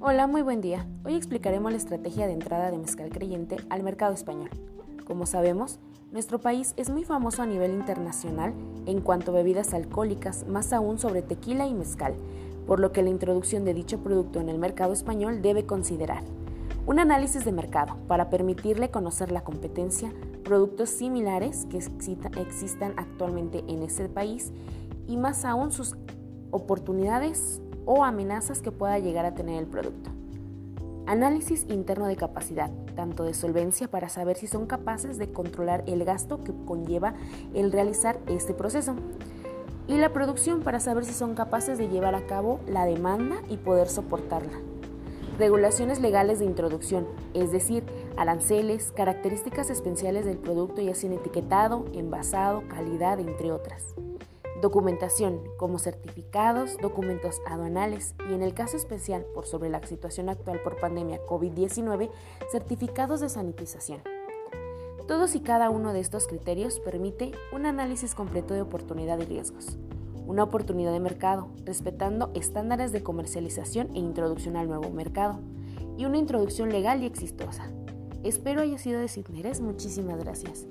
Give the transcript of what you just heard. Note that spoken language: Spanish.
Hola, muy buen día. Hoy explicaremos la estrategia de entrada de mezcal creyente al mercado español. Como sabemos, nuestro país es muy famoso a nivel internacional en cuanto a bebidas alcohólicas, más aún sobre tequila y mezcal, por lo que la introducción de dicho producto en el mercado español debe considerar un análisis de mercado para permitirle conocer la competencia, productos similares que existan actualmente en ese país y más aún sus oportunidades o amenazas que pueda llegar a tener el producto. Análisis interno de capacidad, tanto de solvencia para saber si son capaces de controlar el gasto que conlleva el realizar este proceso. Y la producción para saber si son capaces de llevar a cabo la demanda y poder soportarla. Regulaciones legales de introducción, es decir, aranceles, características especiales del producto ya sea etiquetado, envasado, calidad, entre otras. Documentación, como certificados, documentos aduanales y en el caso especial por sobre la situación actual por pandemia COVID-19, certificados de sanitización. Todos y cada uno de estos criterios permite un análisis completo de oportunidad y riesgos, una oportunidad de mercado, respetando estándares de comercialización e introducción al nuevo mercado, y una introducción legal y exitosa. Espero haya sido de su interés. Muchísimas gracias.